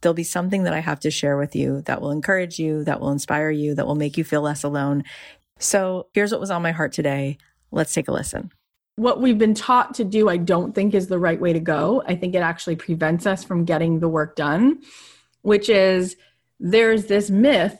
there'll be something that I have to share with you that will encourage you, that will inspire you, that will make you feel less alone. So here's what was on my heart today. Let's take a listen. What we've been taught to do, I don't think is the right way to go. I think it actually prevents us from getting the work done, which is there's this myth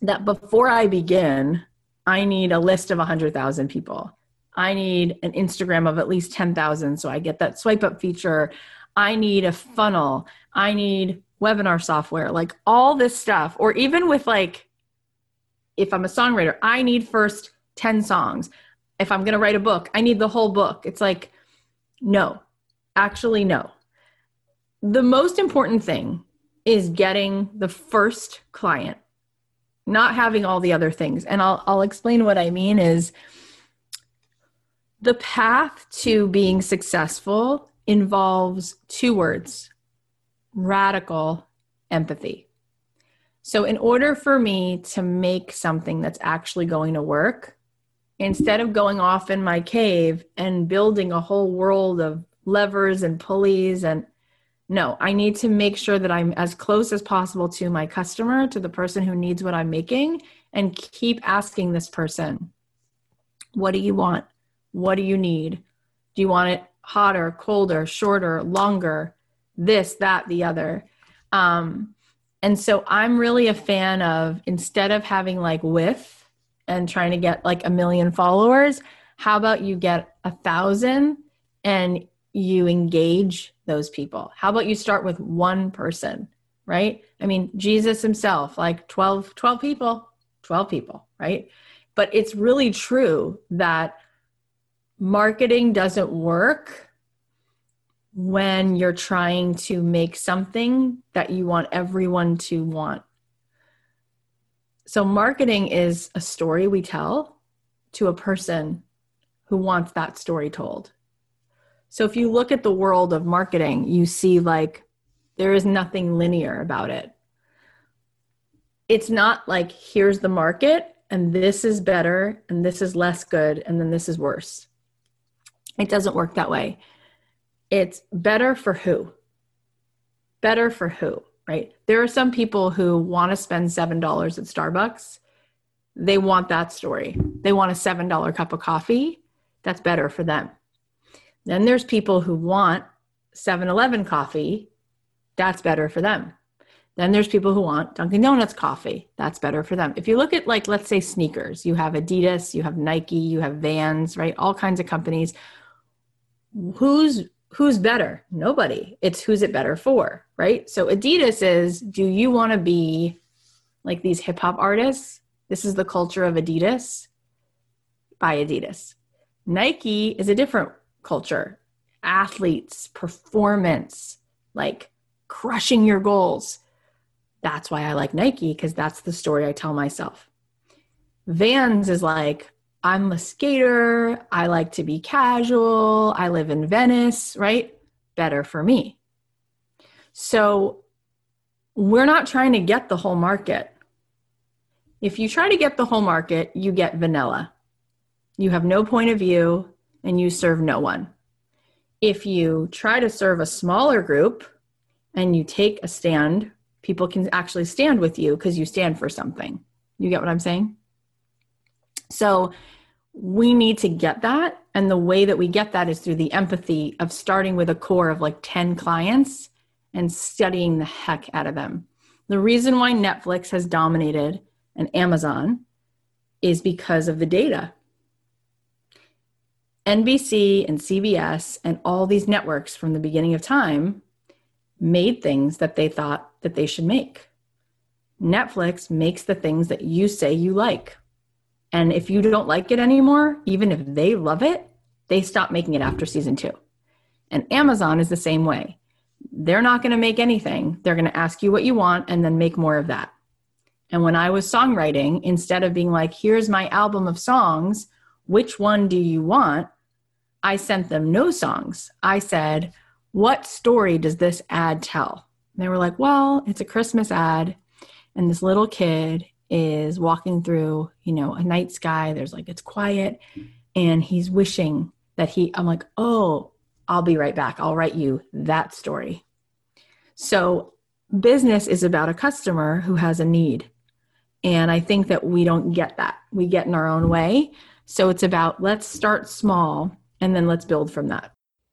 that before I begin, I need a list of 100,000 people. I need an Instagram of at least 10,000 so I get that swipe up feature. I need a funnel. I need webinar software, like all this stuff. Or even with like, if I'm a songwriter, I need first 10 songs. If I'm going to write a book, I need the whole book. It's like, no, actually, no. The most important thing is getting the first client, not having all the other things. And I'll, I'll explain what I mean is the path to being successful involves two words radical empathy. So, in order for me to make something that's actually going to work, instead of going off in my cave and building a whole world of levers and pulleys and no, I need to make sure that I'm as close as possible to my customer, to the person who needs what I'm making, and keep asking this person, What do you want? What do you need? Do you want it hotter, colder, shorter, longer, this, that, the other. Um, and so I'm really a fan of instead of having like with and trying to get like a million followers, how about you get a thousand and you engage those people? How about you start with one person, right? I mean, Jesus himself, like 12, 12 people, 12 people, right? But it's really true that marketing doesn't work when you're trying to make something that you want everyone to want. So, marketing is a story we tell to a person who wants that story told. So, if you look at the world of marketing, you see like there is nothing linear about it. It's not like here's the market and this is better and this is less good and then this is worse. It doesn't work that way. It's better for who? Better for who, right? There are some people who want to spend $7 at Starbucks. They want that story. They want a $7 cup of coffee. That's better for them. Then there's people who want 7 Eleven coffee. That's better for them. Then there's people who want Dunkin' Donuts coffee. That's better for them. If you look at, like, let's say sneakers, you have Adidas, you have Nike, you have Vans, right? All kinds of companies who's who's better? Nobody. It's who's it better for, right? So Adidas is do you want to be like these hip hop artists? This is the culture of Adidas. Buy Adidas. Nike is a different culture. Athletes, performance, like crushing your goals. That's why I like Nike because that's the story I tell myself. Vans is like I'm a skater. I like to be casual. I live in Venice, right? Better for me. So we're not trying to get the whole market. If you try to get the whole market, you get vanilla. You have no point of view and you serve no one. If you try to serve a smaller group and you take a stand, people can actually stand with you because you stand for something. You get what I'm saying? So we need to get that. And the way that we get that is through the empathy of starting with a core of like 10 clients and studying the heck out of them. The reason why Netflix has dominated and Amazon is because of the data. NBC and CBS and all these networks from the beginning of time made things that they thought that they should make. Netflix makes the things that you say you like. And if you don't like it anymore, even if they love it, they stop making it after season two. And Amazon is the same way. They're not going to make anything. They're going to ask you what you want and then make more of that. And when I was songwriting, instead of being like, here's my album of songs, which one do you want? I sent them no songs. I said, what story does this ad tell? And they were like, well, it's a Christmas ad. And this little kid is walking through, you know, a night sky. There's like, it's quiet. And he's wishing that he, I'm like, oh, I'll be right back. I'll write you that story. So, business is about a customer who has a need. And I think that we don't get that. We get in our own way. So, it's about let's start small and then let's build from that.